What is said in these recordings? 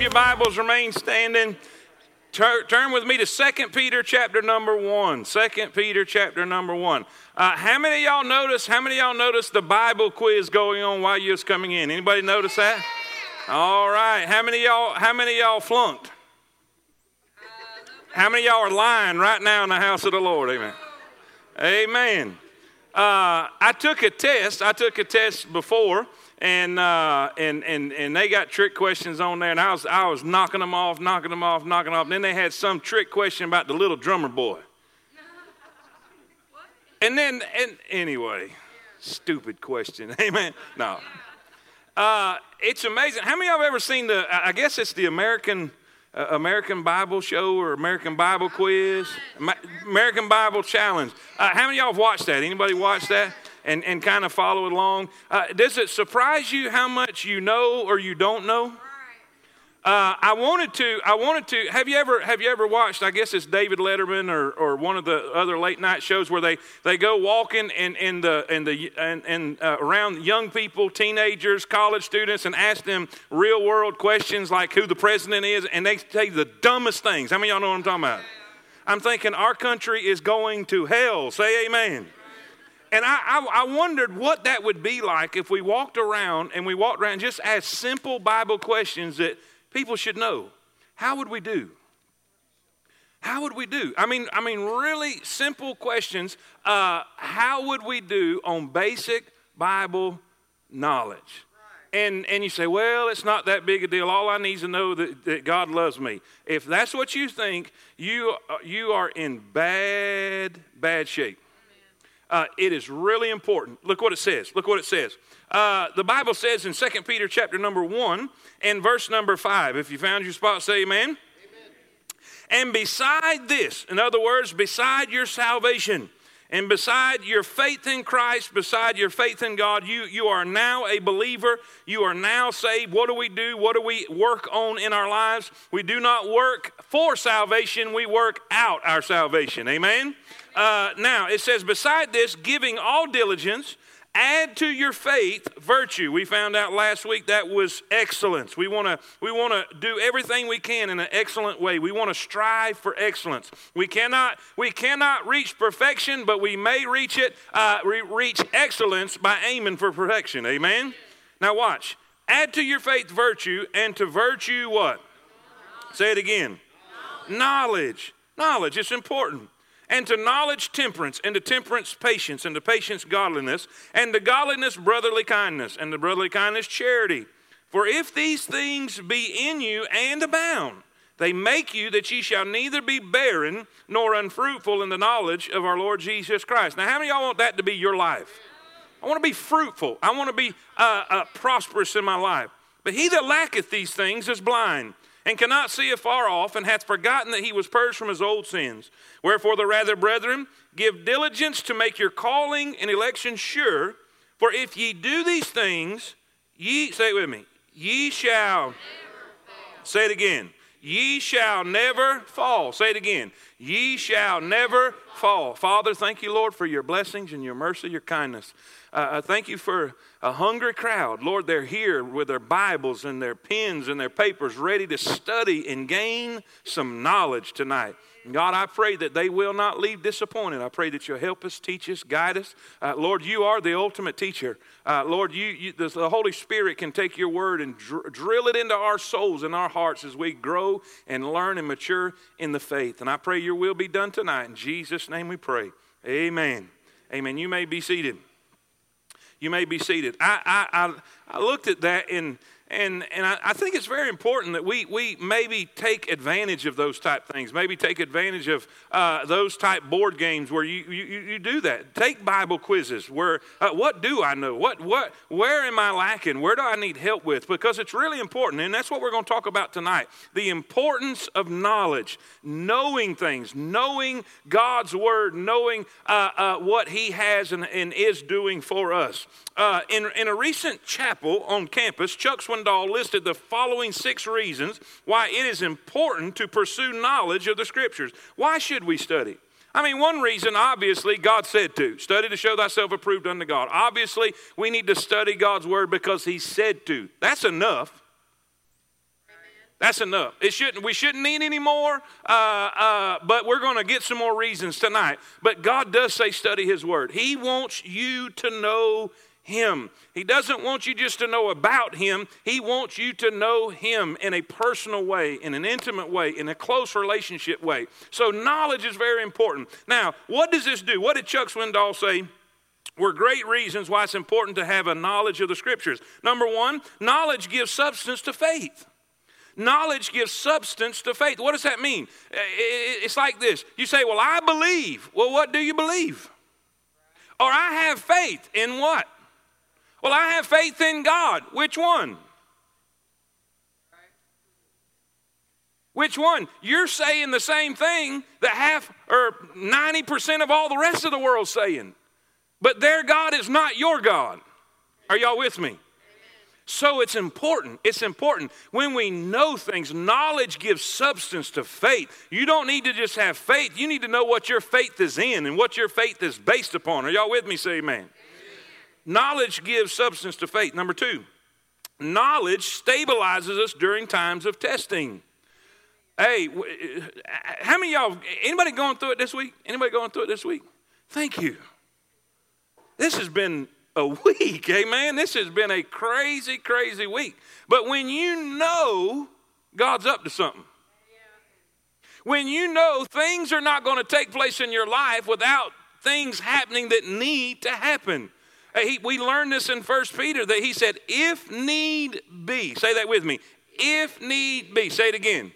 your Bibles, your Bibles, remain standing. Tur- turn with me to 2 Peter chapter number 1. 2 Peter chapter number 1. Uh, how many of y'all notice, how many of y'all notice the Bible quiz going on while you was coming in? Anybody notice that? All right. How many y'all, how many y'all flunked? How many y'all are lying right now in the house of the Lord? Amen. Amen. Uh, I took a test. I took a test before and uh, and and and they got trick questions on there, and I was I was knocking them off, knocking them off, knocking them off. And then they had some trick question about the little drummer boy. And then and anyway, stupid question. Amen. No. Uh, it's amazing. How many of y'all have ever seen the? I guess it's the American uh, American Bible Show or American Bible Quiz, American Bible Challenge. Uh, how many of y'all have watched that? Anybody watch that? And, and kind of follow along. Uh, does it surprise you how much you know or you don't know? Uh, I wanted to. I wanted to. Have you ever? Have you ever watched? I guess it's David Letterman or, or one of the other late night shows where they, they go walking in, in the in the and, and uh, around young people, teenagers, college students, and ask them real world questions like who the president is, and they say the dumbest things. How many of y'all know what I'm talking about? I'm thinking our country is going to hell. Say amen. And I, I, I, wondered what that would be like if we walked around and we walked around just asked simple Bible questions that people should know. How would we do? How would we do? I mean, I mean, really simple questions. Uh, how would we do on basic Bible knowledge? And, and you say, well, it's not that big a deal. All I need is to know that, that God loves me. If that's what you think, you, uh, you are in bad, bad shape. Uh, it is really important. Look what it says. Look what it says. Uh, the Bible says in 2 Peter chapter number 1 and verse number 5. If you found your spot, say amen. amen. And beside this, in other words, beside your salvation, and beside your faith in Christ, beside your faith in God, you, you are now a believer. You are now saved. What do we do? What do we work on in our lives? We do not work for salvation, we work out our salvation. Amen? Uh, now, it says, beside this, giving all diligence, add to your faith virtue. We found out last week that was excellence. We want to we want to do everything we can in an excellent way. We want to strive for excellence. We cannot we cannot reach perfection, but we may reach it uh, reach excellence by aiming for perfection. Amen. Now watch. Add to your faith virtue, and to virtue what? Say it again. Knowledge. Knowledge. It's important and to knowledge temperance, and to temperance patience, and to patience godliness, and to godliness brotherly kindness, and to brotherly kindness charity. For if these things be in you and abound, they make you that ye shall neither be barren nor unfruitful in the knowledge of our Lord Jesus Christ. Now, how many of y'all want that to be your life? I want to be fruitful. I want to be uh, uh, prosperous in my life. But he that lacketh these things is blind and cannot see afar off, and hath forgotten that he was purged from his old sins. Wherefore, the rather, brethren, give diligence to make your calling and election sure. For if ye do these things, ye, say it with me, ye shall, say it again, ye shall never fall. Say it again, ye shall never fall. Father, thank you, Lord, for your blessings and your mercy, your kindness. Uh, thank you for a hungry crowd. Lord, they're here with their Bibles and their pens and their papers ready to study and gain some knowledge tonight. God, I pray that they will not leave disappointed. I pray that you'll help us, teach us, guide us. Uh, Lord, you are the ultimate teacher. Uh, Lord, you, you, the, Holy Spirit can take your word and dr- drill it into our souls and our hearts as we grow and learn and mature in the faith. And I pray your will be done tonight. In Jesus' name we pray. Amen. Amen. You may be seated. You may be seated. I, I, I, I looked at that and and, and I, I, think it's very important that we, we maybe take advantage of those type things. Maybe take advantage of uh, those type board games where you, you, you do that. Take Bible quizzes where uh, what do I know? What, what, where am I lacking? Where do I need help with? Because it's really important. And that's what we're going to talk about tonight. The importance of knowledge, knowing things, knowing God's word, knowing uh, uh what He has and, and, is doing for us. Uh, in, in a recent chapel on campus, Chuck Swindoll Swindoll listed the following six reasons why it is important to pursue knowledge of the Scriptures. Why should we study? I mean, one reason, obviously, God said to study to show thyself approved unto God. Obviously, we need to study God's Word because He said to. That's enough. That's enough. It shouldn't. We shouldn't need any more. Uh, uh, but we're going to get some more reasons tonight. But God does say, study His Word. He wants you to know Him. He doesn't want you just to know about Him. He wants you to know Him in a personal way, in an intimate way, in a close relationship way. So knowledge is very important. Now, what does this do? What did Chuck Swindoll say? Were great reasons why it's important to have a knowledge of the Scriptures. Number one, knowledge gives substance to faith. Knowledge gives substance to faith. What does that mean? It's like this. You say, Well, I believe. Well, what do you believe? Or I have faith in what? Well, I have faith in God. Which one? Which one? You're saying the same thing that half or 90% of all the rest of the world's saying. But their God is not your God. Are y'all with me? So it's important. It's important. When we know things, knowledge gives substance to faith. You don't need to just have faith, you need to know what your faith is in and what your faith is based upon. Are y'all with me? Say amen. Knowledge gives substance to faith. Number two, knowledge stabilizes us during times of testing. Hey, uh, how many y'all, anybody going through it this week? Anybody going through it this week? Thank you. This has been a week. Amen. This has been a crazy, crazy week. But when you know God's up to something, when you know things are not going to take place in your life without things happening that need to happen. He, we learned this in First Peter that he said, if need be, say that with me, if need be, say it again.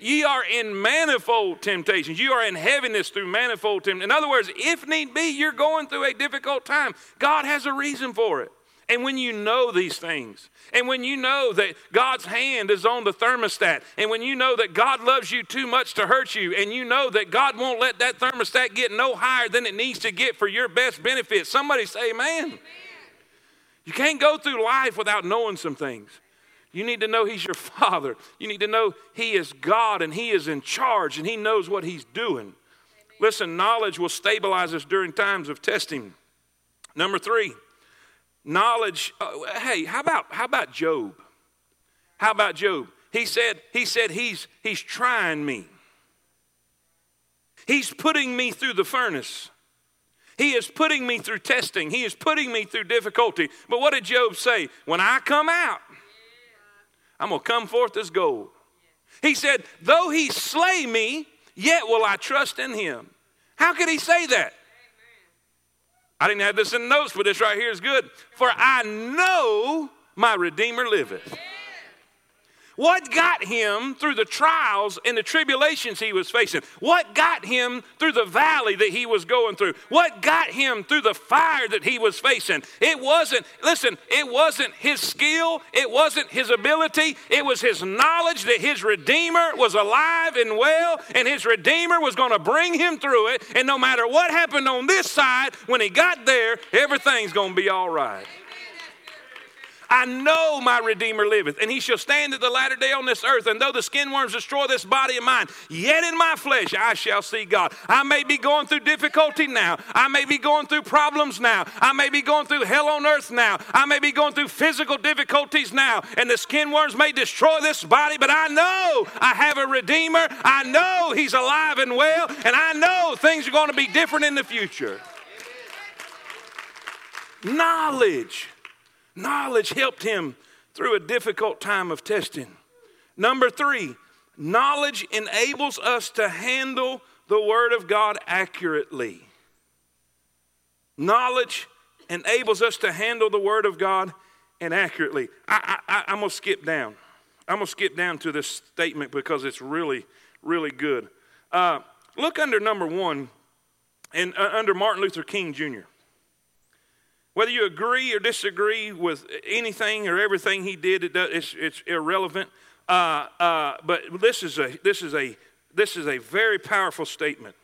Ye are in manifold temptations. You are in heaviness through manifold temptations. In other words, if need be, you're going through a difficult time. God has a reason for it. And when you know these things, and when you know that God's hand is on the thermostat, and when you know that God loves you too much to hurt you, and you know that God won't let that thermostat get no higher than it needs to get for your best benefit, somebody say, Amen. Amen. You can't go through life without knowing some things. You need to know He's your Father. You need to know He is God and He is in charge and He knows what He's doing. Listen, knowledge will stabilize us during times of testing. Number three, knowledge. Uh, hey, how about how about Job? How about Job? He said he said he's he's trying me. He's putting me through the furnace. He is putting me through testing. He is putting me through difficulty. But what did Job say? When I come out, I'm going to come forth as gold. He said, Though he slay me, yet will I trust in him. How could he say that? I didn't have this in notes, but this right here is good. For I know my Redeemer liveth. What got him through the trials and the tribulations he was facing? What got him through the valley that he was going through? What got him through the fire that he was facing? It wasn't, listen, it wasn't his skill, it wasn't his ability, it was his knowledge that his Redeemer was alive and well, and his Redeemer was going to bring him through it. And no matter what happened on this side, when he got there, everything's going to be all right. I know my Redeemer liveth, and he shall stand at the latter day on this earth. And though the skin worms destroy this body of mine, yet in my flesh I shall see God. I may be going through difficulty now. I may be going through problems now. I may be going through hell on earth now. I may be going through physical difficulties now. And the skin worms may destroy this body, but I know I have a Redeemer. I know he's alive and well, and I know things are going to be different in the future. Knowledge. Knowledge helped him through a difficult time of testing. Number three, knowledge enables us to handle the Word of God accurately. Knowledge enables us to handle the Word of God and accurately. I, I'm going to skip down. I'm going to skip down to this statement because it's really, really good. Uh, look under number one and uh, under Martin Luther King Jr. Whether you agree or disagree with anything or everything he did, it does, it's, it's irrelevant. Uh, uh, but this is, a, this, is a, this is a very powerful statement.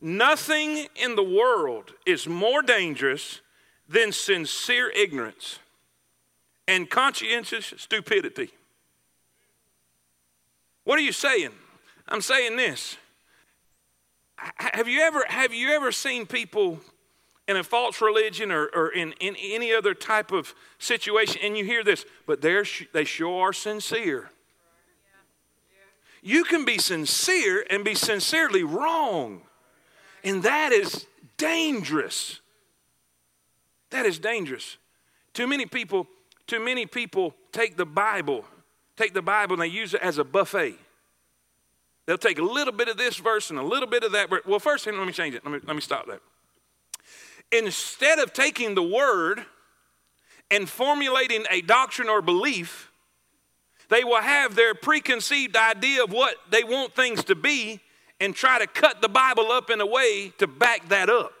Nothing in the world is more dangerous than sincere ignorance and conscientious stupidity. What are you saying? I'm saying this. Have you ever, have you ever seen people in a false religion or, or in, in any other type of situation, and you hear this, but they sure are sincere. You can be sincere and be sincerely wrong. And that is dangerous. That is dangerous. Too many people, too many people take the Bible, take the Bible and they use it as a buffet. They'll take a little bit of this verse and a little bit of that. verse. Well, first, let me change it. Let me, let me stop that. Instead of taking the word and formulating a doctrine or belief, they will have their preconceived idea of what they want things to be and try to cut the Bible up in a way to back that up.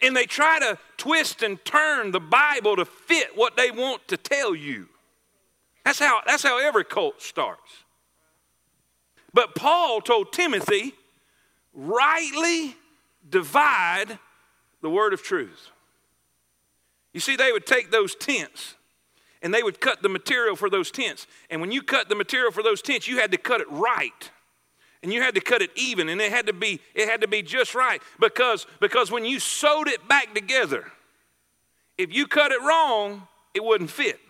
And they try to twist and turn the Bible to fit what they want to tell you. That's how, that's how every cult starts. But Paul told Timothy, rightly divide the word of truth. You see, they would take those tents and they would cut the material for those tents. And when you cut the material for those tents, you had to cut it right. And you had to cut it even, and it had to be, it had to be just right. Because, because when you sewed it back together, if you cut it wrong, it wouldn't fit.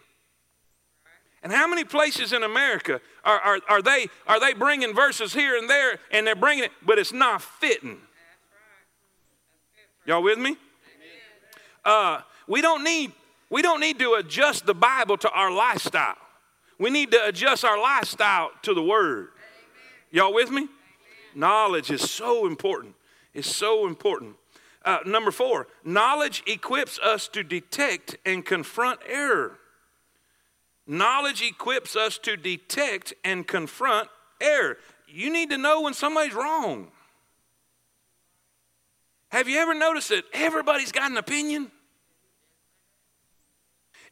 And how many places in America are, are, are, they, are they bringing verses here and there and they're bringing it, but it's not fitting? Y'all with me? Uh, we don't need we don't need to adjust the Bible to our lifestyle. We need to adjust our lifestyle to the Word. Y'all with me? Knowledge is so important. It's so important. Uh, number four, knowledge equips us to detect and confront error. Knowledge equips us to detect and confront error. You need to know when somebody's wrong. Have you ever noticed that everybody's got an opinion?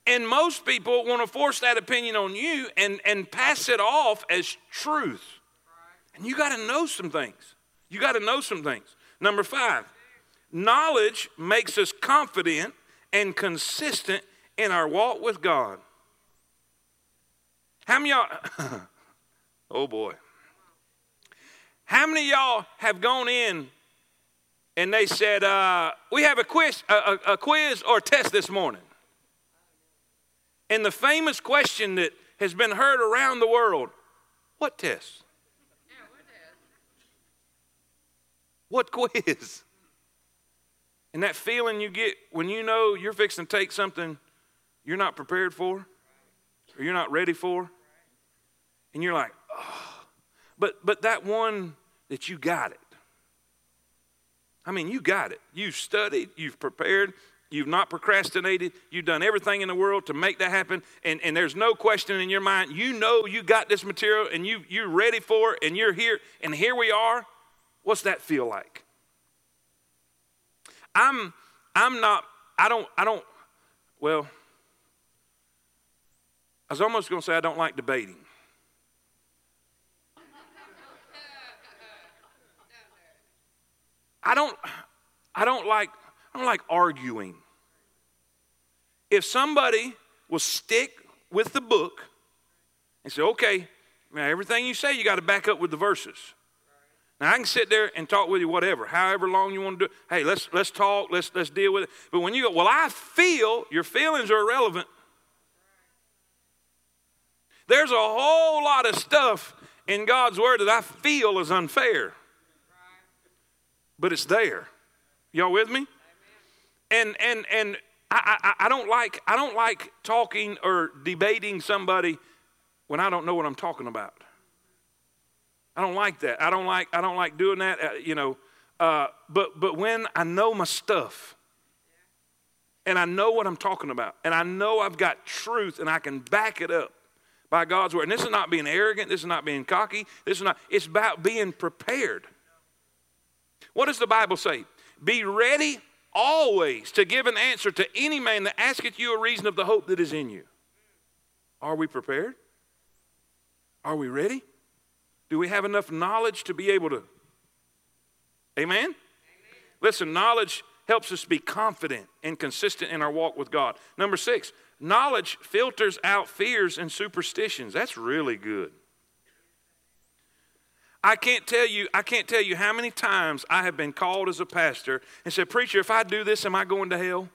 And most people want to force that opinion on you and, and pass it off as truth. And you got to know some things. You got to know some things. Number five, knowledge makes us confident and consistent in our walk with God. How many y'all, oh boy, how many y'all have gone in and they said, uh, We have a quiz, a, a, a quiz or test this morning? And the famous question that has been heard around the world what test? what quiz? And that feeling you get when you know you're fixing to take something you're not prepared for or you're not ready for. And you're like, oh. But, but that one that you got it. I mean, you got it. You've studied, you've prepared, You've not procrastinated. You've done everything in the world to make that happen. And, and there's no question in your mind. You know you got this material and you, you're ready for it and you're here. And here we are. What's that feel like? I'm, I'm not, I don't, I don't, well, I was almost to say I don't like debating. I don't, I don't like I don't like arguing. If somebody will stick with the book and say, okay, now everything you say, you got to back up with the verses. Now I can sit there and talk with you, whatever, however long you want to do. Hey, let's let's talk, let's let's deal with it. But when you go, well, I feel your feelings are irrelevant. There's a whole lot of stuff in God's word that I feel is unfair. But it's there. Y'all with me? and and and I, I, I don't like I don't like talking or debating somebody when I don't know what I'm talking about. I don't like that. I don't like I don't like doing that. Uh, you know, uh, but but when I know my stuff, and I know what I'm talking about, and I know I've got truth, and I can back it up by God's word. And this is not being arrogant. This is not being cocky. This is not. It's about being prepared. What does the Bible say? Be ready always to give an answer to any man that asketh you a reason of the hope that is in you. Are we prepared? Are we ready? Do we have enough knowledge to be able to? Amen? Amen? Listen, knowledge helps us be confident and consistent in our walk with God. Number six, knowledge filters out fears and superstitions. That's really good. I can't tell you, I can't tell you how many times I have been called as a pastor and said, Preacher, if I do this, am I going to hell?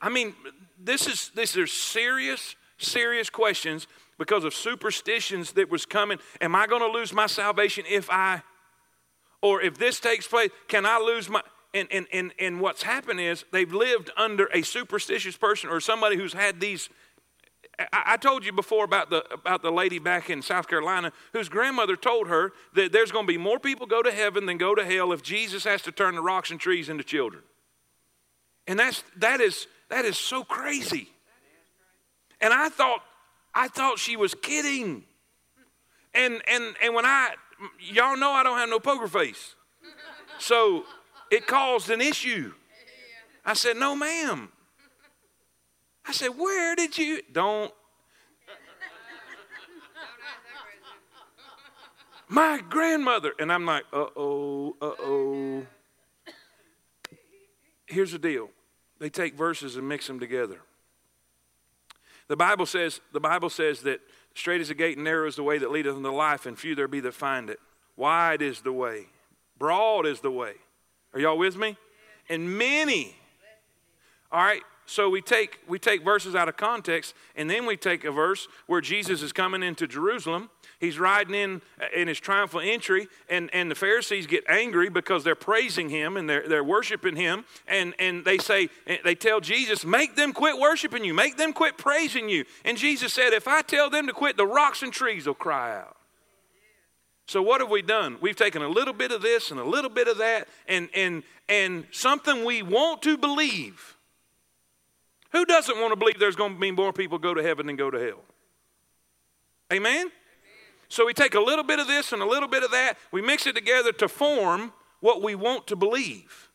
I mean, this is these are serious, serious questions because of superstitions that was coming. Am I going to lose my salvation if I, or if this takes place, can I lose my, and, and, and, and what's happened is they've lived under a superstitious person or somebody who's had these I, told you before about the, about the lady back in South Carolina whose grandmother told her that there's going to be more people go to heaven than go to hell if Jesus has to turn the rocks and trees into children. And that's, that, is, that is so crazy. And I thought, I thought she was kidding. And, and, and when I, y'all know I don't have no poker face. So it caused an issue. I said, no, ma'am. I said, Where did you? Don't. My grandmother. And I'm like, Uh oh, uh oh. Here's the deal they take verses and mix them together. The Bible says, the Bible says that straight is the gate and narrow is the way that leadeth unto life, and few there be that find it. Wide is the way, broad is the way. Are y'all with me? And many. All right, so we take, we take verses out of context, and then we take a verse where Jesus is coming into Jerusalem. He's riding in uh, in his triumphal entry, and, and the Pharisees get angry because they're praising him and they're, they're worshiping him. And, and they say, eh, they tell Jesus, make them quit worshiping you, make them quit praising you. And Jesus said, if I tell them to quit, the rocks and trees will cry out. So what have we done? We've taken a little bit of this and a little bit of that, and and and something we want to believe who doesn't want to believe there's going to be more people go to heaven than go to hell? Amen? So we take a little bit of this and a little bit of that, we mix it together to form what we want to believe.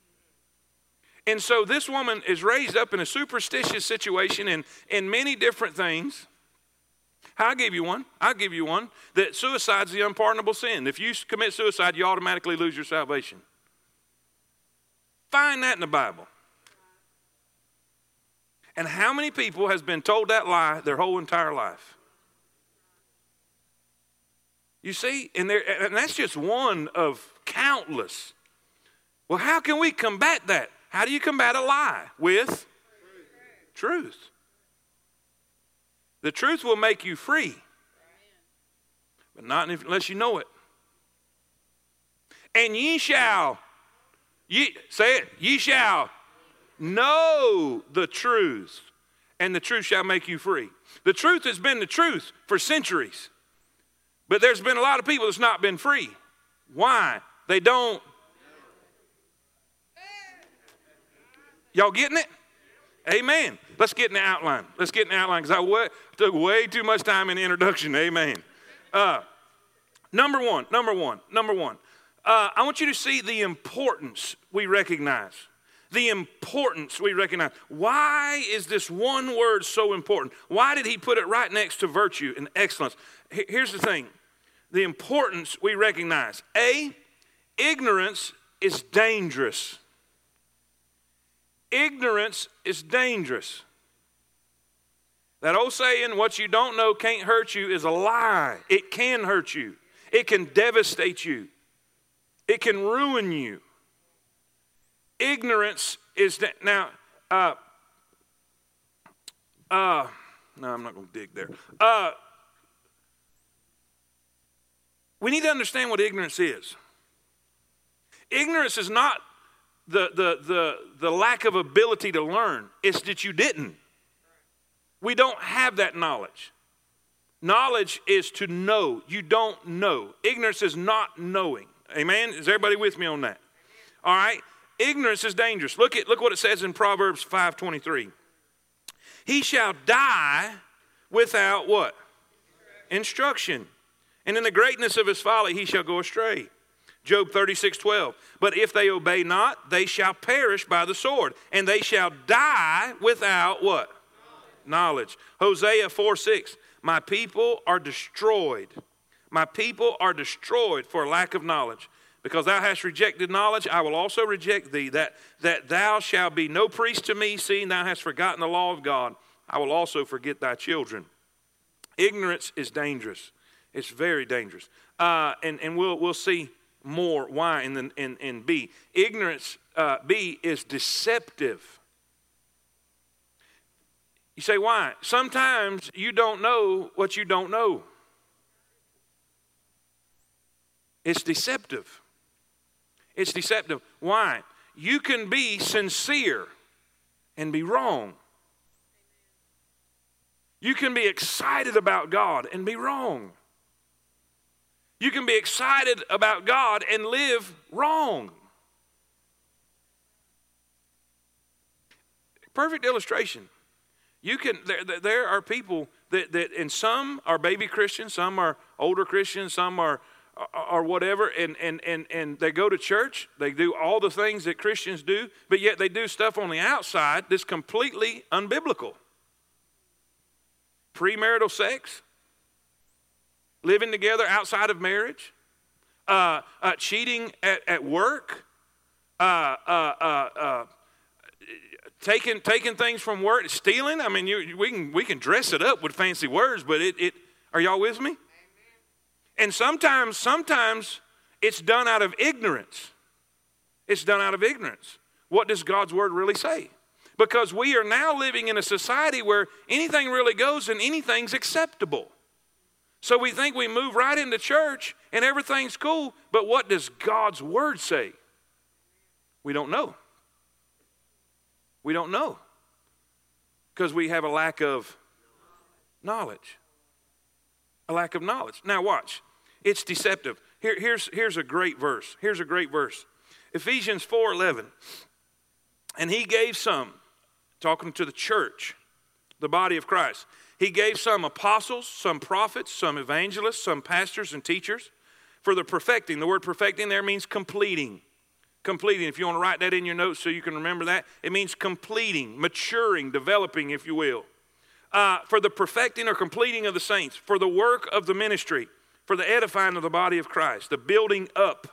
And so this woman is raised up in a superstitious situation in, in many different things. I'll give you one. I'll give you one. That suicide's the unpardonable sin. If you commit suicide, you automatically lose your salvation. Find that in the Bible. And how many people has been told that lie their whole entire life? You see, and, there, and that's just one of countless. Well, how can we combat that? How do you combat a lie? With truth. truth. The truth will make you free, but not unless you know it. And ye shall, ye, say it, ye shall Know the truth, and the truth shall make you free. The truth has been the truth for centuries, but there's been a lot of people that's not been free. Why? They don't. Y'all getting it? Amen. Let's get in the outline. Let's get in the outline because I took way too much time in the introduction. Amen. Uh, number one, number one, number one. Uh, I want you to see the importance we recognize the importance we recognize. Why is this one word so important? Why did he put it right next to virtue and excellence? Here's the thing the importance we recognize. A, ignorance is dangerous. Ignorance is dangerous. That old saying, what you don't know can't hurt you, is a lie. It can hurt you, it can devastate you, it can ruin you. Ignorance is that now. Uh, uh, no, I'm not going to dig there. Uh, we need to understand what ignorance is. Ignorance is not the, the, the, the lack of ability to learn, it's that you didn't. We don't have that knowledge. Knowledge is to know. You don't know. Ignorance is not knowing. Amen? Is everybody with me on that? All right? Ignorance is dangerous. Look at look what it says in Proverbs 5:23. He shall die without what? Instruction. And in the greatness of his folly he shall go astray. Job 36, 12. But if they obey not, they shall perish by the sword, and they shall die without what? Knowledge. Knowledge. Hosea 4, 6. My people are destroyed. My people are destroyed for lack of knowledge. Because thou hast rejected knowledge, I will also reject thee, that, that thou shalt be no priest to me, seeing thou hast forgotten the law of God. I will also forget thy children. Ignorance is dangerous. It's very dangerous. Uh, and and we'll, we'll see more why in, the, in, in B. Ignorance, uh, B, is deceptive. You say, why? Sometimes you don't know what you don't know. It's deceptive. It's deceptive. Why? You can be sincere and be wrong. You can be excited about God and be wrong. You can be excited about God and live wrong. Perfect illustration. You can there, there are people that, that and some are baby Christians, some are older Christians, some are or whatever, and, and, and, and they go to church, they do all the things that Christians do, but yet they do stuff on the outside that's completely unbiblical. Premarital sex, living together outside of marriage, uh, uh, cheating at, at work, uh, uh, uh, uh taking, taking things from work, stealing. I mean, you, we, can, we can dress it up with fancy words, but it, it are y'all with me? And sometimes, sometimes it's done out of ignorance. It's done out of ignorance. What does God's word really say? Because we are now living in a society where anything really goes and anything's acceptable. So we think we move right into church and everything's cool, but what does God's word say? We don't know. We don't know because we have a lack of knowledge. A lack of knowledge. Now, watch. It's deceptive. Here, here's, here's a great verse. Here's a great verse. Ephesians 4:11. And he gave some, talking to the church, the body of Christ. He gave some apostles, some prophets, some evangelists, some pastors and teachers for the perfecting. The word perfecting there means completing. Completing. If you want to write that in your notes so you can remember that, it means completing, maturing, developing, if you will. Uh, for the perfecting or completing of the saints, for the work of the ministry for the edifying of the body of Christ, the building up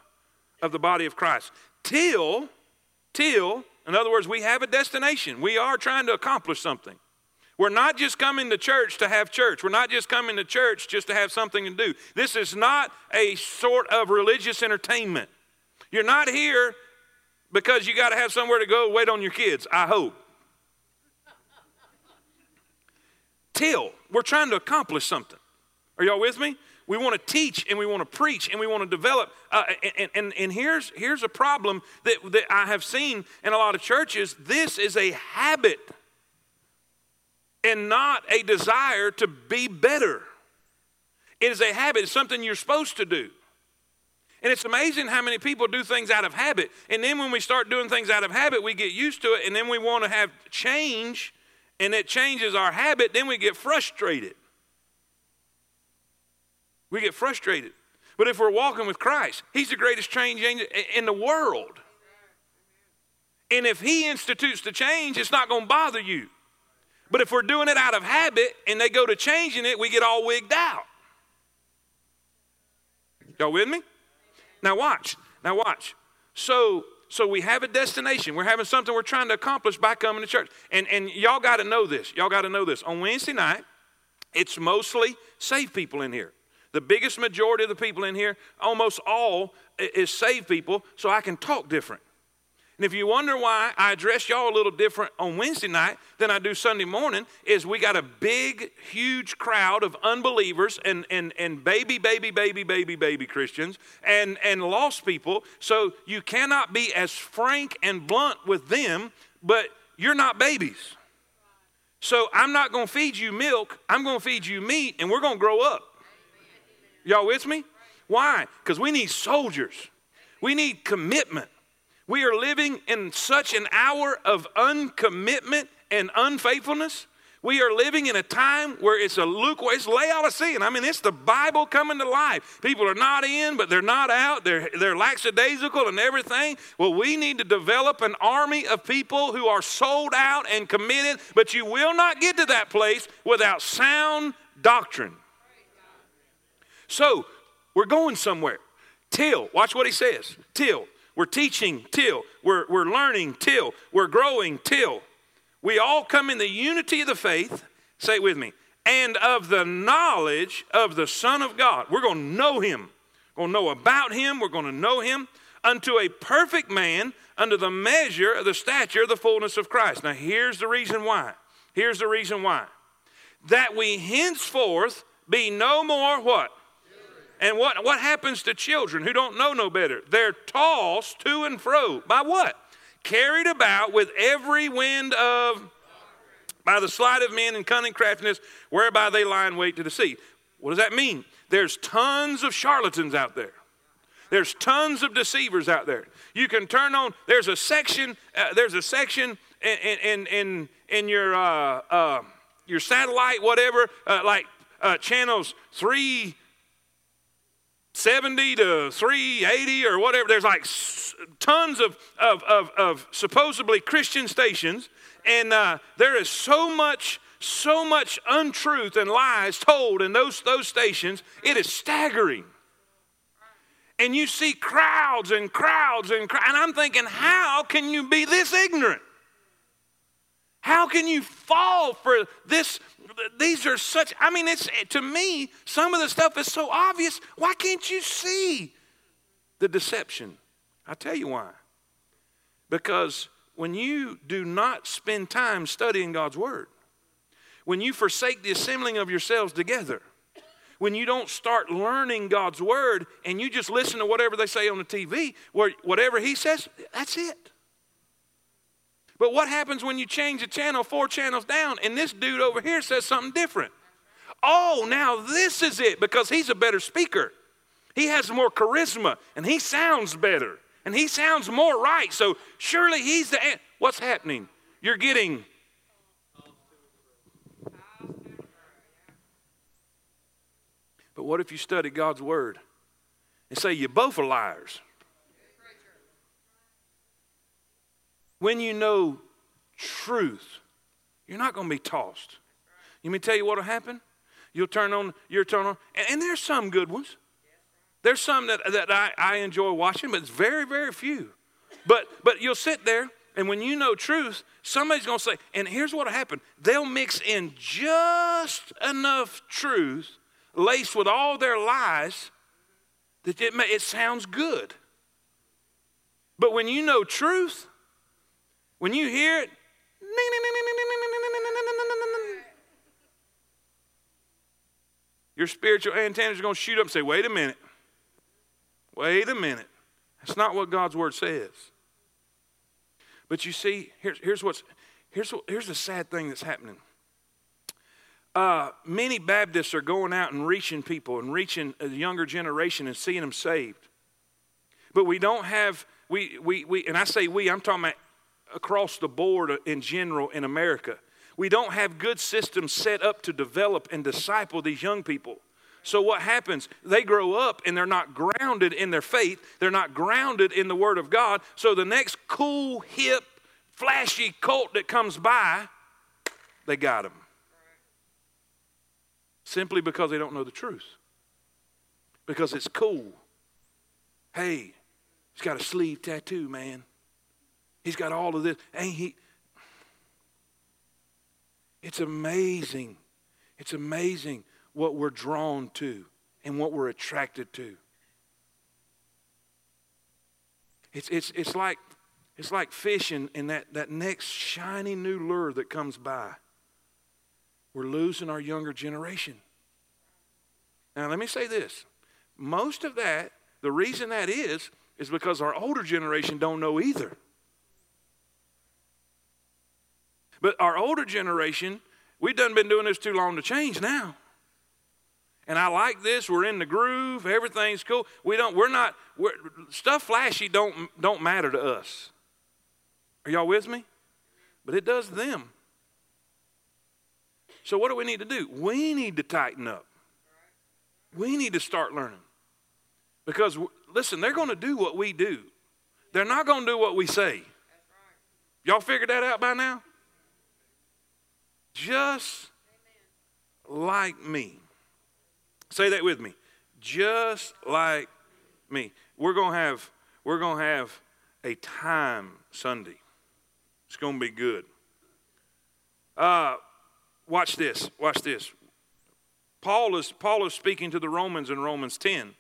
of the body of Christ. Till, till, in other words, we have a destination. We are trying to accomplish something. We're not just coming to church to have church. We're not just coming to church just to have something to do. This is not a sort of religious entertainment. You're not here because you got to have somewhere to go wait on your kids, I hope. Till we're trying to accomplish something. Are y'all with me? We want to teach and we want to preach and we want to develop. Uh, and, and, and here's, here's a problem that, that I have seen in a lot of churches this is a habit and not a desire to be better. It is a habit, it's something you're supposed to do. And it's amazing how many people do things out of habit. And then when we start doing things out of habit, we get used to it. And then we want to have change, and it changes our habit. Then we get frustrated. We get frustrated. But if we're walking with Christ, He's the greatest change in the world. And if He institutes the change, it's not going to bother you. But if we're doing it out of habit and they go to changing it, we get all wigged out. Y'all with me? Now watch. Now watch. So so we have a destination. We're having something we're trying to accomplish by coming to church. And and y'all got to know this. Y'all got to know this. On Wednesday night, it's mostly saved people in here. The biggest majority of the people in here, almost all, is saved people, so I can talk different. And if you wonder why I address y'all a little different on Wednesday night than I do Sunday morning, is we got a big, huge crowd of unbelievers and, and, and baby, baby, baby, baby, baby Christians and, and lost people. So you cannot be as frank and blunt with them, but you're not babies. So I'm not going to feed you milk, I'm going to feed you meat, and we're going to grow up. Y'all with me? Why? Because we need soldiers. We need commitment. We are living in such an hour of uncommitment and unfaithfulness. We are living in a time where it's a lukewarm, it's Laodicean. I mean, it's the Bible coming to life. People are not in, but they're not out. They're, they're lackadaisical and everything. Well, we need to develop an army of people who are sold out and committed, but you will not get to that place without sound doctrine. So we're going somewhere. Till, watch what he says. Till. We're teaching till. We're, we're learning till. We're growing till. We all come in the unity of the faith. Say it with me. And of the knowledge of the Son of God. We're going to know him. We're going to know about him. We're going to know him unto a perfect man, under the measure of the stature of the fullness of Christ. Now, here's the reason why. Here's the reason why. That we henceforth be no more what? And what, what happens to children who don't know no better? They're tossed to and fro. By what? Carried about with every wind of, by the sleight of men and cunning craftiness, whereby they lie in wait to deceive. What does that mean? There's tons of charlatans out there. There's tons of deceivers out there. You can turn on. There's a section. Uh, there's a section in in in, in your uh, uh, your satellite, whatever, uh, like uh, channels three 70 to 380 or whatever. There's like tons of, of, of, of supposedly Christian stations, and uh, there is so much, so much untruth and lies told in those, those stations. It is staggering. And you see crowds and crowds and crowds, and I'm thinking, how can you be this ignorant? How can you fall for this these are such, I mean, it's eh, to me, some of the stuff is so obvious. Why can't you see the deception? i tell you why. Because when you do not spend time studying God's Word, when you forsake the assembling of yourselves together, when you don't start learning God's Word and you just listen to whatever they say on the TV, whatever He says, that's it. But what happens when you change a channel four channels down and this dude over here says something different? Oh, now this is it because he's a better speaker. He has more charisma and he sounds better and he sounds more right. So surely he's the. What's happening? You're getting. But what if you study God's word and say you both are liars? When you know truth, you're not going to be tossed. Let me tell you what will happen. You'll turn on, you'll turn on, and, and there's some good ones. There's some that, that I, I enjoy watching, but it's very, very few. But but you'll sit there, and when you know truth, somebody's going to say, and here's what will happen. They'll mix in just enough truth, laced with all their lies, that it, may, it sounds good. But when you know truth, when you hear it, your spiritual antennas are going to shoot up and say, wait a minute. Wait a minute. That's not what God's word says. But you see, here's, here's what's here's, what, here's the sad thing that's happening. Uh, many Baptists are going out and reaching people and reaching a younger generation and seeing them saved. But we don't have, we, we, we and I say we, I'm talking about across the board in general in America. We don't have good systems set up to develop and disciple these young people. So, what happens? They grow up and they're not grounded in their faith, they're not grounded in the Word of God. So, the next cool, hip, flashy cult that comes by, they got them. Simply because they don't know the truth. Because it's cool. Hey, he's got a sleeve tattoo, man. He's got all of this. Ain't he? It's amazing. It's amazing what we're drawn to and what we're attracted to. It's, it's, it's, like, it's like fishing in that, that next shiny new lure that comes by. We're losing our younger generation. Now, let me say this. Most of that, the reason that is, is because our older generation don't know either. But our older generation, we've done been doing this too long to change now. And I like this. We're in the groove. Everything's cool. We don't. We're not. We're, stuff flashy don't don't matter to us. Are y'all with me? But it does them. So what do we need to do? We need to tighten up. We need to start learning. Because listen, they're going to do what we do. They're not going to do what we say. Y'all figured that out by now? Just like me. Say that with me. Just like me. We're going to have we're going to have a time Sunday. It's going to be good. Uh, watch this. Watch this. Paul is Paul is speaking to the Romans in Romans 10.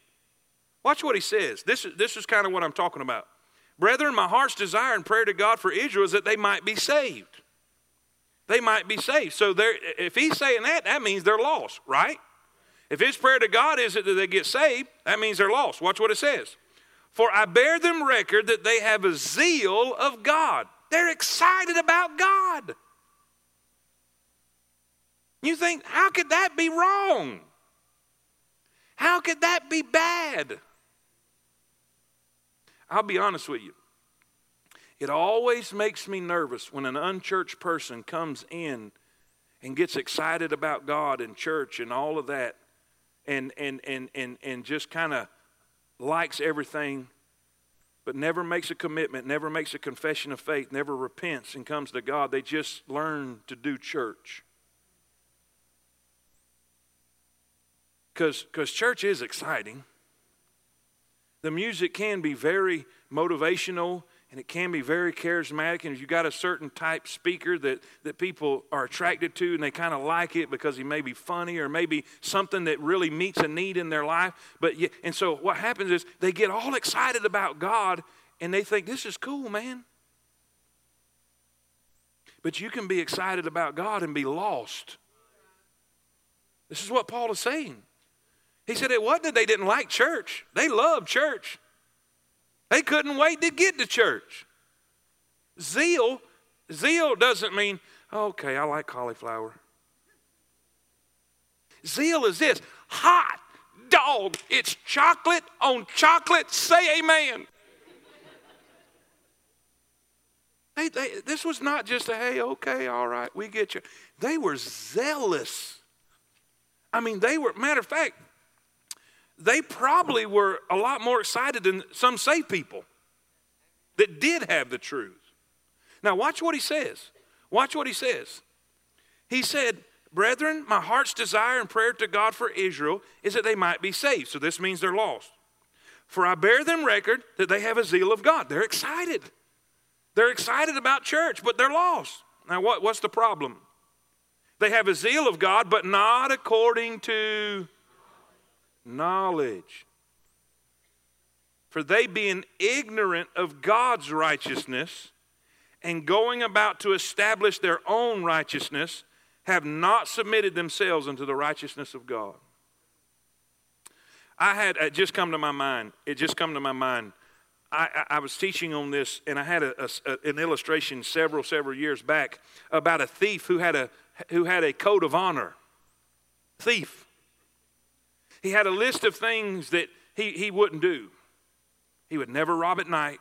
Watch what he says. This is this is kind of what I'm talking about. Brethren, my heart's desire and prayer to God for Israel is that they might be saved. They might be saved. So if he's saying that, that means they're lost, right? If his prayer to God is that they get saved, that means they're lost. Watch what it says. For I bear them record that they have a zeal of God. They're excited about God. You think, how could that be wrong? How could that be bad? I'll be honest with you. It always makes me nervous when an unchurched person comes in and gets excited about God and church and all of that and and and and, and just kind of likes everything but never makes a commitment, never makes a confession of faith, never repents and comes to God. They just learn to do church. Because church is exciting. The music can be very motivational and it can be very charismatic. And if you've got a certain type speaker that, that people are attracted to and they kind of like it because he may be funny or maybe something that really meets a need in their life. But and so what happens is they get all excited about God and they think, this is cool, man. But you can be excited about God and be lost. This is what Paul is saying. He said it wasn't that they didn't like church, they loved church. They couldn't wait to get to church. Zeal, zeal doesn't mean, okay, I like cauliflower. Zeal is this hot dog. It's chocolate on chocolate. Say amen. they, they, this was not just a, hey, okay, all right, we get you. They were zealous. I mean, they were, matter of fact, they probably were a lot more excited than some saved people that did have the truth. Now, watch what he says. Watch what he says. He said, Brethren, my heart's desire and prayer to God for Israel is that they might be saved. So this means they're lost. For I bear them record that they have a zeal of God. They're excited. They're excited about church, but they're lost. Now, what, what's the problem? They have a zeal of God, but not according to knowledge. For they, being ignorant of God's righteousness and going about to establish their own righteousness, have not submitted themselves unto the righteousness of God. I had it just come to my mind. It just come to my mind. I, I, I was teaching on this, and I had a, a, an illustration several several years back about a thief who had a who had a code of honor. Thief. He had a list of things that he, he wouldn't do. He would never rob at night.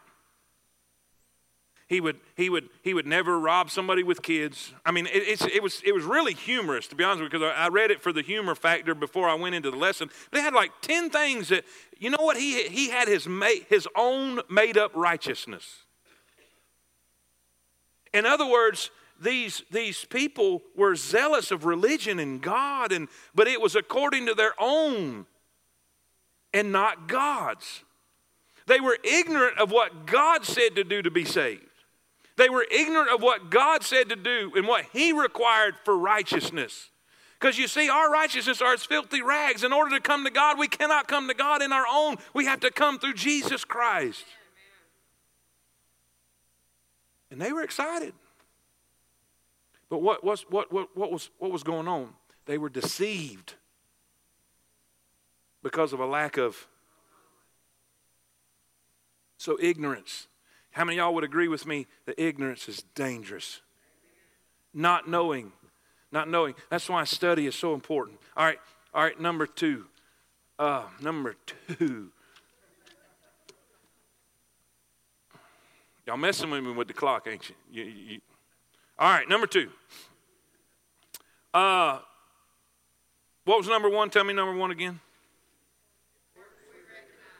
He would, he, would, he would never rob somebody with kids. I mean, it, it, was, it was really humorous, to be honest with you, because I read it for the humor factor before I went into the lesson. It had like 10 things that, you know what? He, he had his, his own made up righteousness. In other words, these, these people were zealous of religion and God, and, but it was according to their own and not God's. They were ignorant of what God said to do to be saved. They were ignorant of what God said to do and what He required for righteousness. Because you see, our righteousness are as filthy rags. In order to come to God, we cannot come to God in our own. We have to come through Jesus Christ. And they were excited. But what, what, what, what, was, what was going on? They were deceived because of a lack of. So, ignorance. How many y'all would agree with me that ignorance is dangerous? Not knowing. Not knowing. That's why study is so important. All right, all right, number two. Uh, number two. Y'all messing with me with the clock, ain't you? you, you all right, number two. Uh, what was number one? Tell me number one again.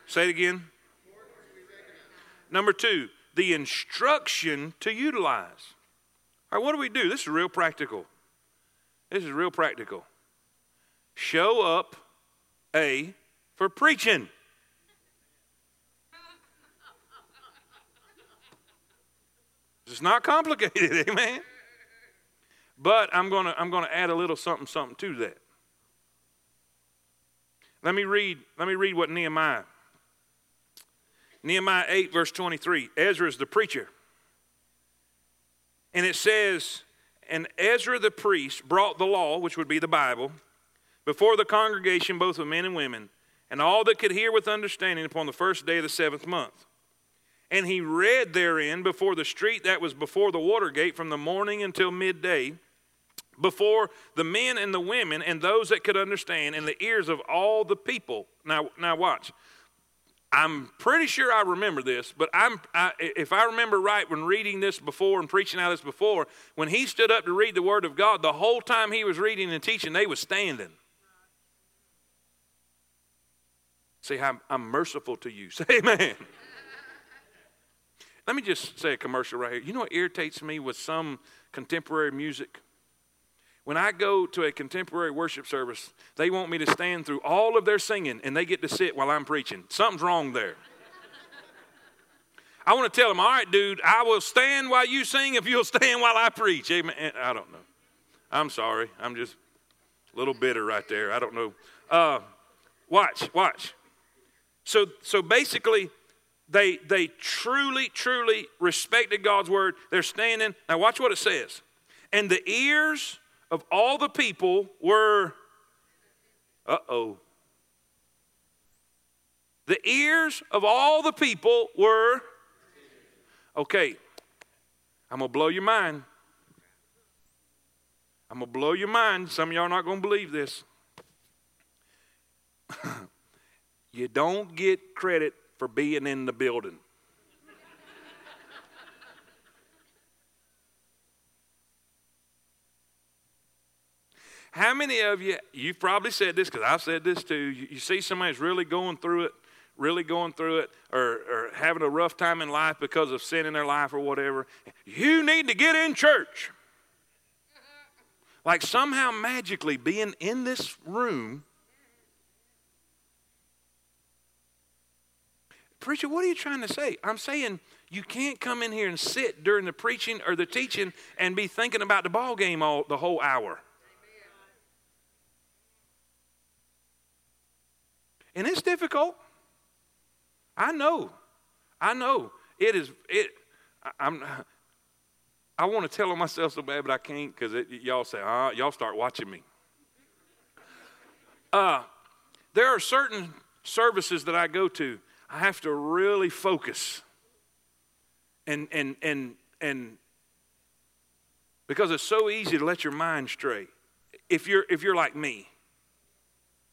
Say it again. Number two, the instruction to utilize. All right, what do we do? This is real practical. This is real practical. Show up, A, for preaching. It's not complicated, amen. But I'm gonna I'm gonna add a little something something to that. Let me read, let me read what Nehemiah. Nehemiah 8, verse 23. Ezra is the preacher. And it says, and Ezra the priest brought the law, which would be the Bible, before the congregation, both of men and women, and all that could hear with understanding upon the first day of the seventh month. And he read therein before the street that was before the water gate from the morning until midday, before the men and the women and those that could understand, in the ears of all the people. Now, now watch. I'm pretty sure I remember this, but I'm, I, if I remember right when reading this before and preaching out this before, when he stood up to read the Word of God, the whole time he was reading and teaching, they was standing. See, I'm, I'm merciful to you. Say amen. Let me just say a commercial right here. You know what irritates me with some contemporary music? When I go to a contemporary worship service, they want me to stand through all of their singing and they get to sit while I'm preaching. Something's wrong there. I want to tell them, all right, dude, I will stand while you sing if you'll stand while I preach. Amen. I don't know. I'm sorry. I'm just a little bitter right there. I don't know. Uh, watch, watch. So, so basically, they, they truly, truly respected God's word. They're standing. Now, watch what it says. And the ears of all the people were, uh oh. The ears of all the people were, okay, I'm going to blow your mind. I'm going to blow your mind. Some of y'all are not going to believe this. you don't get credit for being in the building. How many of you, you've probably said this because I've said this too, you, you see somebody's really going through it, really going through it, or, or having a rough time in life because of sin in their life or whatever. You need to get in church. Like somehow magically being in this room. Preacher, what are you trying to say? I'm saying you can't come in here and sit during the preaching or the teaching and be thinking about the ball game all the whole hour. And it's difficult. I know. I know. It is it I'm I want to tell on myself so bad, but I can't because y'all say, ah, y'all start watching me. Uh, there are certain services that I go to. I have to really focus. And and and and because it's so easy to let your mind stray. If you're if you're like me,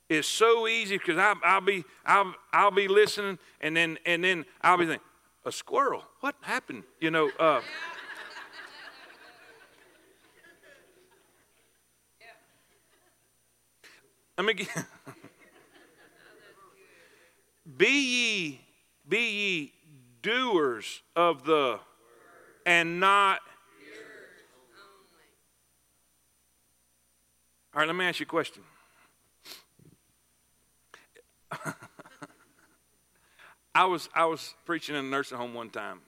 it's so easy because I'll, I'll, be I'll, I'll be listening and then and then I'll be thinking, a squirrel? What happened? You know. Uh, Let me get. be ye, be ye doers of the, and not. All right, let me ask you a question. I was I was preaching in a nursing home one time,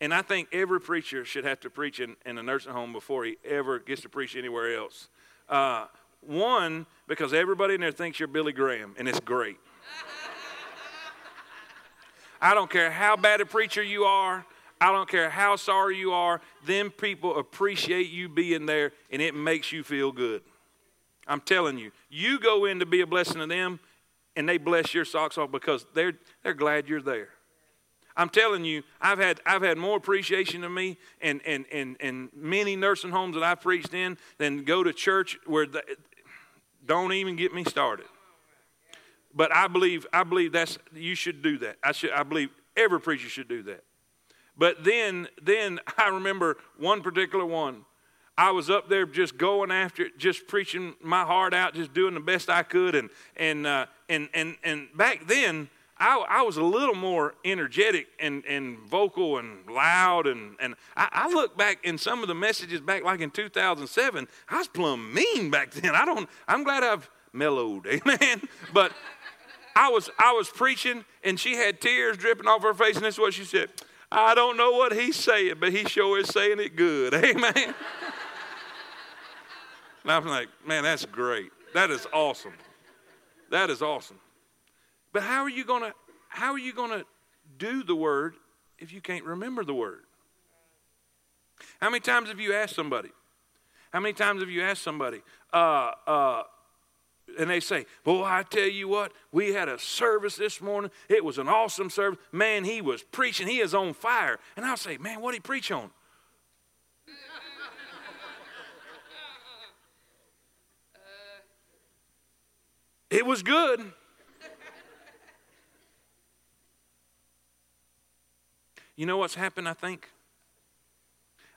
and I think every preacher should have to preach in, in a nursing home before he ever gets to preach anywhere else. Uh, one, because everybody in there thinks you're Billy Graham, and it's great. I don't care how bad a preacher you are. I don't care how sorry you are. Them people appreciate you being there, and it makes you feel good. I'm telling you, you go in to be a blessing to them, and they bless your socks off because they're, they're glad you're there. I'm telling you, I've had, I've had more appreciation of me and, and, and, and many nursing homes that I've preached in than go to church where they, don't even get me started. But I believe, I believe that's, you should do that. I, should, I believe every preacher should do that. But then, then I remember one particular one I was up there just going after it, just preaching my heart out, just doing the best I could. And, and, uh, and, and, and back then, I, I, was a little more energetic and, and vocal and loud. And, and I, I, look back in some of the messages back like in 2007, I was plumb mean back then. I don't, I'm glad I've mellowed, amen. But I was, I was preaching and she had tears dripping off her face. And this is what she said I don't know what he's saying, but he sure is saying it good, amen. And I'm like, man, that's great. That is awesome. That is awesome. But how are you gonna how are you gonna do the word if you can't remember the word? How many times have you asked somebody, How many times have you asked somebody, uh, uh, and they say, Boy, I tell you what, we had a service this morning. It was an awesome service. Man, he was preaching. He is on fire. And I'll say, Man, what did he preach on? it was good. You know what's happened, I think?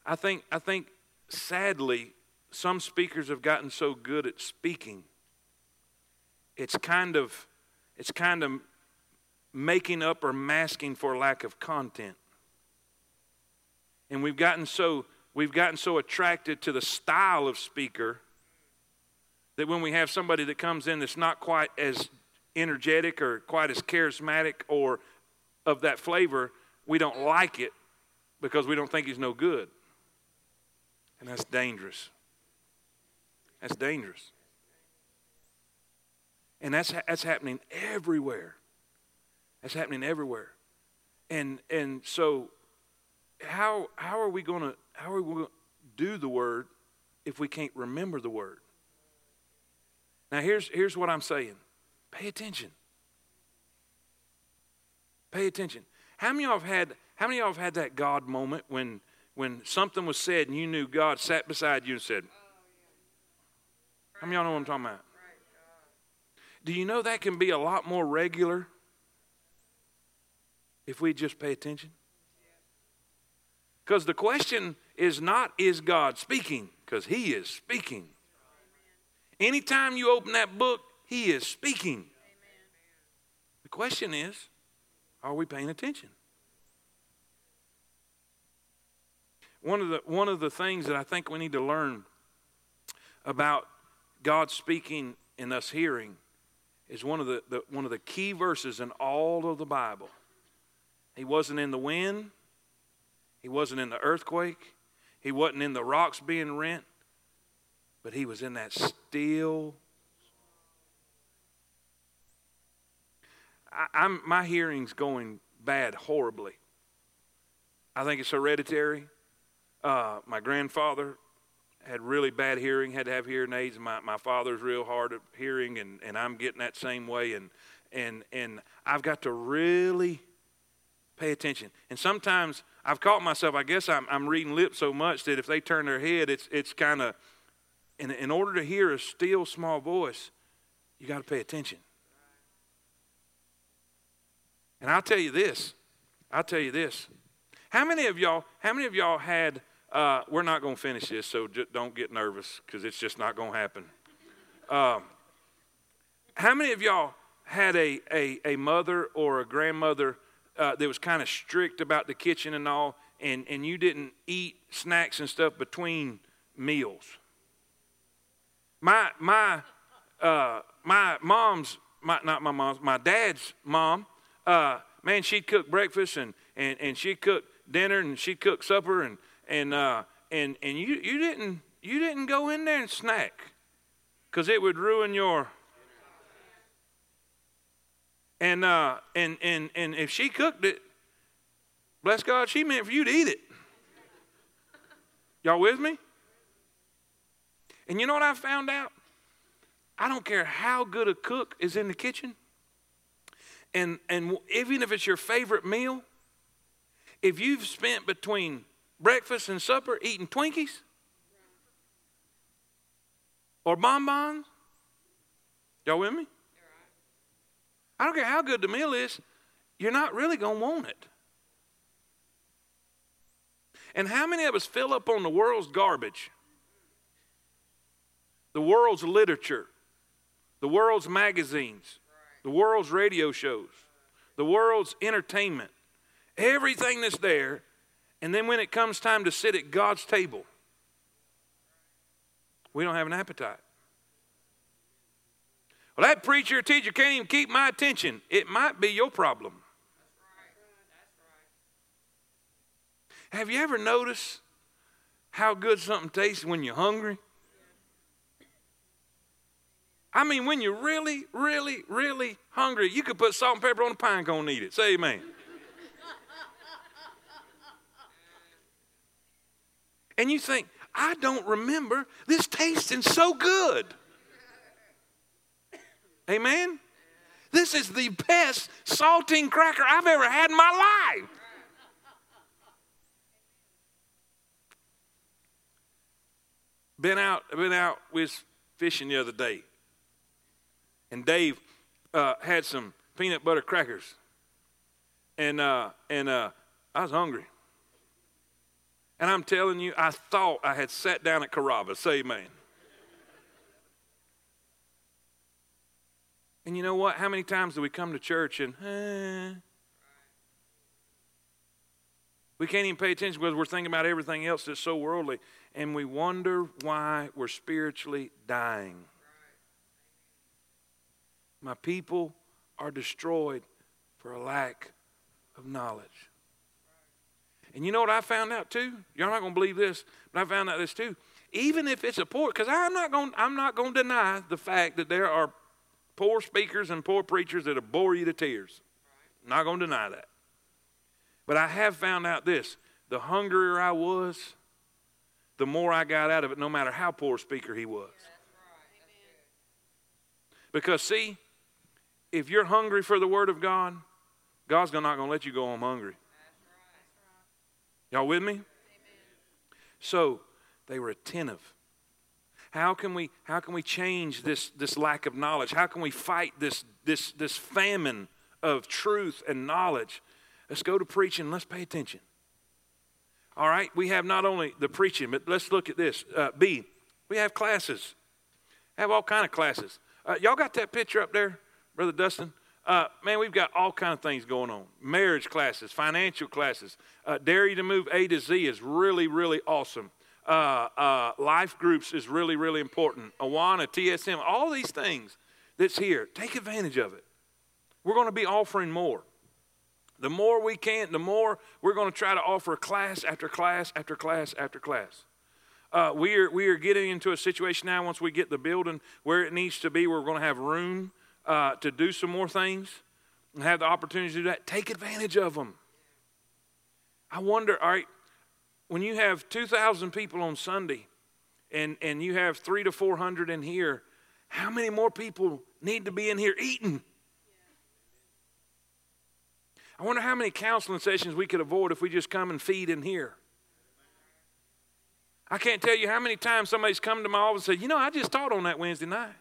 I think, I think sadly, some speakers have gotten so good at speaking, it's kind of, it's kind of making up or masking for lack of content. And we've gotten so, we've gotten so attracted to the style of speaker that when we have somebody that comes in that's not quite as energetic or quite as charismatic or of that flavor, we don't like it because we don't think he's no good. And that's dangerous. That's dangerous. And that's, that's happening everywhere. That's happening everywhere. And, and so, how, how are we going to how are we going to do the word if we can't remember the word? Now, here's, here's what I'm saying pay attention. Pay attention. How many of y'all have had, how many of y'all have had that God moment when, when something was said and you knew God sat beside you and said, How many of y'all know what I'm talking about? Do you know that can be a lot more regular if we just pay attention? Because the question is not, is God speaking? Because He is speaking. Anytime you open that book, He is speaking. The question is, are we paying attention? One of the, one of the things that I think we need to learn about God speaking and us hearing is one of the, the, one of the key verses in all of the Bible. He wasn't in the wind, he wasn't in the earthquake, he wasn't in the rocks being rent, but he was in that still I, am my hearing's going bad horribly. I think it's hereditary. Uh, my grandfather had really bad hearing, had to have hearing aids. My, my father's real hard at hearing, and, and I'm getting that same way. And, and, and I've got to really pay attention. And sometimes I've caught myself, I guess I'm, I'm reading lips so much that if they turn their head, it's, it's kind of, in, in order to hear a still small voice, you got to pay attention. And I'll tell you this. I'll tell you this. How many of y'all, how many of y'all had, uh, we're not going to finish this, so don't get nervous because it's just not going to happen. Um, how many of y'all had a, a, a mother or a grandmother uh, that was kind of strict about the kitchen and all, and, and you didn't eat snacks and stuff between meals? My, my, uh, my mom's, my, not my mom's, my dad's mom, uh, man, she'd cook breakfast and, and, and she'd cook dinner and she'd cook supper and, and, uh, and, and you, you, didn't, you didn't go in there and snack because it would ruin your. And, uh, and, and, and if she cooked it, bless God, she meant for you to eat it. Y'all with me? And you know what I found out? I don't care how good a cook is in the kitchen, and, and even if it's your favorite meal, if you've spent between breakfast and supper eating Twinkies or bonbons, y'all with me? I don't care how good the meal is, you're not really going to want it. And how many of us fill up on the world's garbage? The world's literature, the world's magazines, the world's radio shows, the world's entertainment, everything that's there. And then when it comes time to sit at God's table, we don't have an appetite. Well, that preacher or teacher can't even keep my attention. It might be your problem. Have you ever noticed how good something tastes when you're hungry? I mean, when you're really, really, really hungry, you could put salt and pepper on a pine cone and eat it. Say amen. And you think, I don't remember this tasting so good. Amen? This is the best saltine cracker I've ever had in my life. Been out, been out with fishing the other day, and Dave uh, had some peanut butter crackers, and uh, and uh, I was hungry. And I'm telling you, I thought I had sat down at Carrabba's. Say amen. And you know what? How many times do we come to church and, eh, we can't even pay attention because we're thinking about everything else that's so worldly. And we wonder why we're spiritually dying. My people are destroyed for a lack of knowledge. And you know what I found out too? You're not going to believe this, but I found out this too. Even if it's a poor, because I'm not going, I'm not going to deny the fact that there are poor speakers and poor preachers that'll bore you to tears. I'm not going to deny that. But I have found out this: the hungrier I was, the more I got out of it, no matter how poor a speaker he was. Because see, if you're hungry for the Word of God, God's not going to let you go home hungry. Y'all with me? Amen. So they were attentive. How can we how can we change this this lack of knowledge? How can we fight this this this famine of truth and knowledge? Let's go to preaching. Let's pay attention. All right, we have not only the preaching, but let's look at this. Uh, B, we have classes. Have all kind of classes. Uh, y'all got that picture up there, brother Dustin? Uh, man, we've got all kind of things going on. Marriage classes, financial classes. Uh, Dare You to Move A to Z is really, really awesome. Uh, uh, life groups is really, really important. Awana, TSM, all these things that's here. Take advantage of it. We're going to be offering more. The more we can, the more we're going to try to offer class after class after class after class. Uh, we, are, we are getting into a situation now, once we get the building where it needs to be, we're going to have room uh, to do some more things and have the opportunity to do that, take advantage of them. I wonder, all right, when you have 2,000 people on Sunday and, and you have three to 400 in here, how many more people need to be in here eating? I wonder how many counseling sessions we could avoid if we just come and feed in here. I can't tell you how many times somebody's come to my office and said, You know, I just taught on that Wednesday night.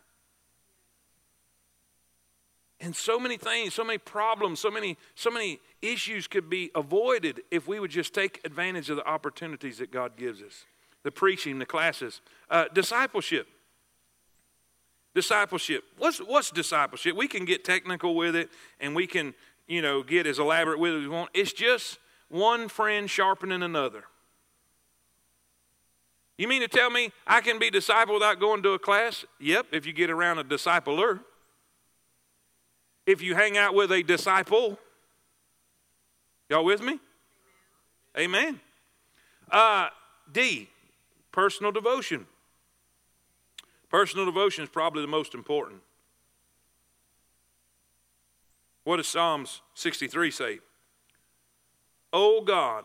And so many things, so many problems, so many, so many issues could be avoided if we would just take advantage of the opportunities that God gives us. The preaching, the classes, uh, discipleship. Discipleship. What's what's discipleship? We can get technical with it, and we can, you know, get as elaborate with it as we want. It's just one friend sharpening another. You mean to tell me I can be disciple without going to a class? Yep, if you get around a discipler if you hang out with a disciple. Y'all with me? Amen. Uh, D, personal devotion. Personal devotion is probably the most important. What does Psalms 63 say? Oh God,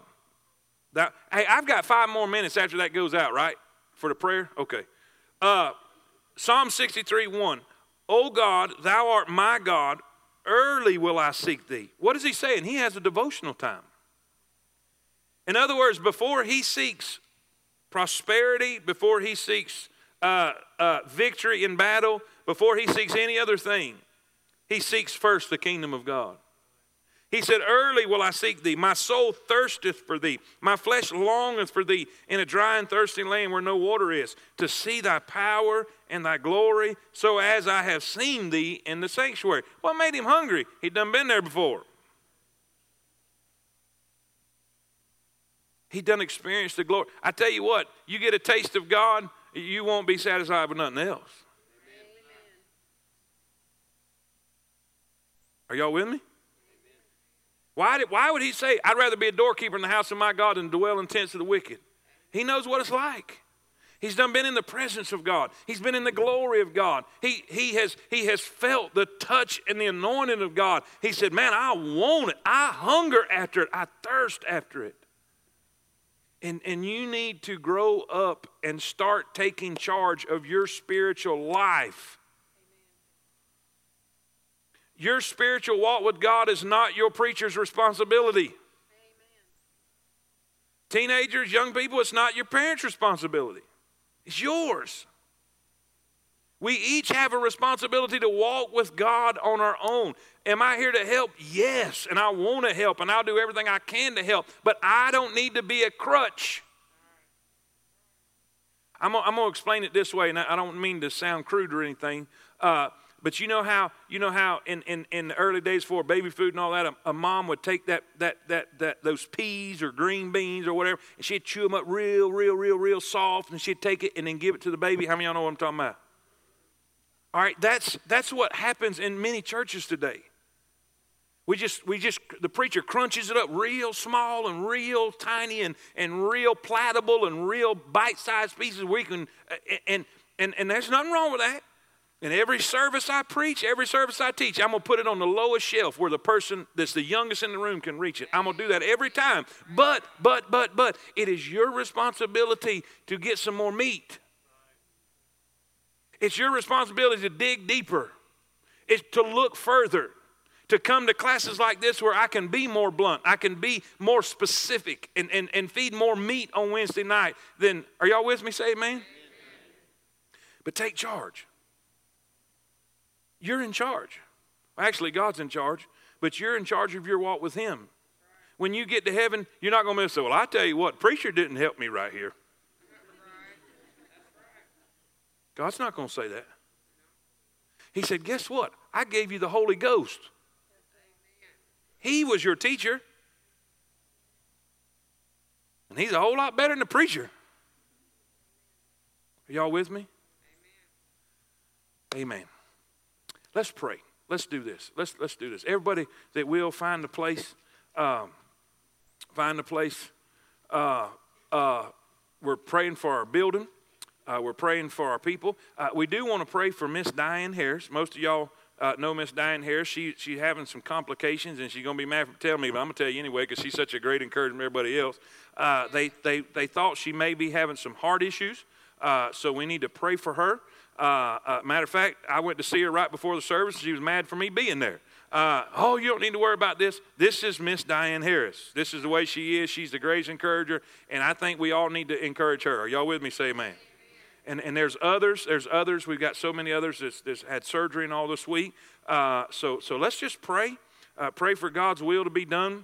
that hey, I've got five more minutes after that goes out, right? For the prayer? Okay. Uh, Psalm 63 1. Oh God, thou art my God, Early will I seek thee. What is he saying? He has a devotional time. In other words, before he seeks prosperity, before he seeks uh, uh, victory in battle, before he seeks any other thing, he seeks first the kingdom of God. He said, Early will I seek thee. My soul thirsteth for thee. My flesh longeth for thee in a dry and thirsty land where no water is, to see thy power and thy glory, so as I have seen thee in the sanctuary. What made him hungry? He'd done been there before. He'd done experienced the glory. I tell you what, you get a taste of God, you won't be satisfied with nothing else. Are y'all with me? Why, did, why would he say, I'd rather be a doorkeeper in the house of my God than dwell in tents of the wicked? He knows what it's like. He's done been in the presence of God. He's been in the glory of God. He, he, has, he has felt the touch and the anointing of God. He said, Man, I want it. I hunger after it. I thirst after it. And, and you need to grow up and start taking charge of your spiritual life. Your spiritual walk with God is not your preacher's responsibility. Teenagers, young people, it's not your parents' responsibility, it's yours. We each have a responsibility to walk with God on our own. Am I here to help? Yes, and I want to help, and I'll do everything I can to help, but I don't need to be a crutch. I'm, I'm going to explain it this way, and I don't mean to sound crude or anything. Uh, but you know how you know how in, in, in the early days for baby food and all that, a, a, mom would take that, that that that those peas or green beans or whatever, and she'd chew them up real, real, real, real soft, and she'd take it and then give it to the baby. How many of y'all know what I'm talking about? All right, that's that's what happens in many churches today. We just we just the preacher crunches it up real small and real tiny and and real platable and real bite-sized pieces we can and and and there's nothing wrong with that. In every service I preach, every service I teach, I'm going to put it on the lowest shelf where the person that's the youngest in the room can reach it. I'm going to do that every time. But, but, but, but, it is your responsibility to get some more meat. It's your responsibility to dig deeper, it's to look further, to come to classes like this where I can be more blunt, I can be more specific, and, and, and feed more meat on Wednesday night. Then, are y'all with me? Say amen. But take charge. You're in charge. Actually, God's in charge, but you're in charge of your walk with Him. When you get to heaven, you're not going to say, Well, I tell you what, preacher didn't help me right here. God's not going to say that. He said, Guess what? I gave you the Holy Ghost. He was your teacher. And he's a whole lot better than the preacher. Are y'all with me? Amen. Amen. Let's pray. Let's do this. Let's, let's do this. Everybody that will find a place, um, find a place. Uh, uh, we're praying for our building. Uh, we're praying for our people. Uh, we do want to pray for Miss Diane Harris. Most of y'all uh, know Miss Diane Harris. She, she's having some complications, and she's going to be mad for telling me, but I'm going to tell you anyway because she's such a great encouragement to everybody else. Uh, they, they, they thought she may be having some heart issues, so we need to pray for her. Uh, uh, matter of fact, I went to see her right before the service. She was mad for me being there. Uh, oh, you don't need to worry about this. This is Miss Diane Harris. This is the way she is. She's the greatest encourager, and I think we all need to encourage her. Are y'all with me? Say amen. And, and there's others. There's others. We've got so many others that's, that's had surgery and all this week. Uh, so so let's just pray. Uh, pray for God's will to be done